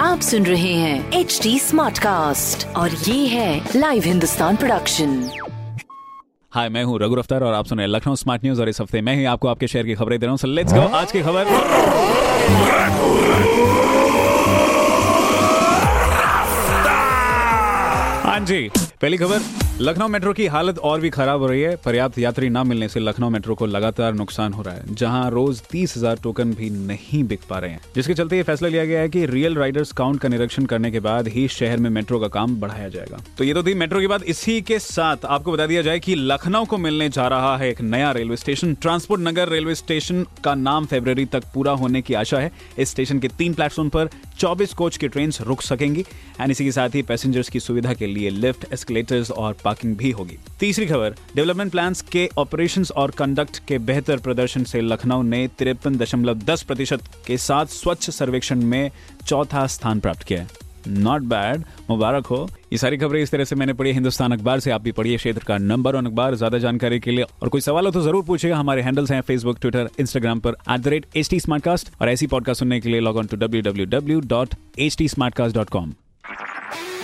आप सुन रहे हैं एच डी स्मार्ट कास्ट और ये है लाइव हिंदुस्तान प्रोडक्शन हाय मैं हूँ रघु अफ्तार और आप सुन रहे हैं लखनऊ स्मार्ट न्यूज़ और इस हफ़्ते मैं ही आपको आपके शहर की खबरें दे रहा हूँ। लेट्स गो आज की खबर। हाँ जी, पहली खबर। लखनऊ मेट्रो की हालत और भी खराब हो रही है। पर्याप्त यात्री न मिलने से लखनऊ मेट्रो को लगातार नुकसान हो रहा है, जहाँ रोज तीस हज़ार टोकन भी नहीं बिक पा रहे हैं। जिसके चलते ये फैसला लिया गया है कि रियल राइडर्स काउंट का निरीक्षण करने के बाद ही शहर में मेट्रो का काम बढ़ाया जाएगा। तो ये तो थी मेट्रो की बात। इसी के साथ आपको बता दिया जाए कि लखनऊ को मिलने जा रहा है एक नया railway station. Transport Nagar railway station का नाम फेब्रवरी तक पूरा होने की आशा है। इस स्टेशन के तीन प्लेटफॉर्म पर 24 कोच की ट्रेन रुक सकेंगी, एंड इसी के साथ ही पैसेंजर्स की सुविधा के लिए लिफ्ट एस्केलेटर्स और पार्किंग भी होगी। तीसरी खबर, डेवलपमेंट प्लान्स के ऑपरेशंस और कंडक्ट के बेहतर प्रदर्शन से लखनऊ ने तिरपन दशमलव दस प्रतिशत के साथ स्वच्छ सर्वेक्षण में चौथा स्थान प्राप्त किया है। नॉट बैड मुबारक हो। ये सारी खबरें इस तरह से मैंने पढ़ी हिंदुस्तान अखबार से, आप भी पढ़िए क्षेत्र का नंबर वन अखबार, ज़्यादा जानकारी के लिए। और कोई सवाल हो तो ज़रूर पूछेगा हमारे हैंडल्स हैं फेसबुक ट्विटर इंस्टाग्राम पर at the rate H T और ऐसी पॉडकास्ट सुनने के लिए log on to W W W dot H T dot com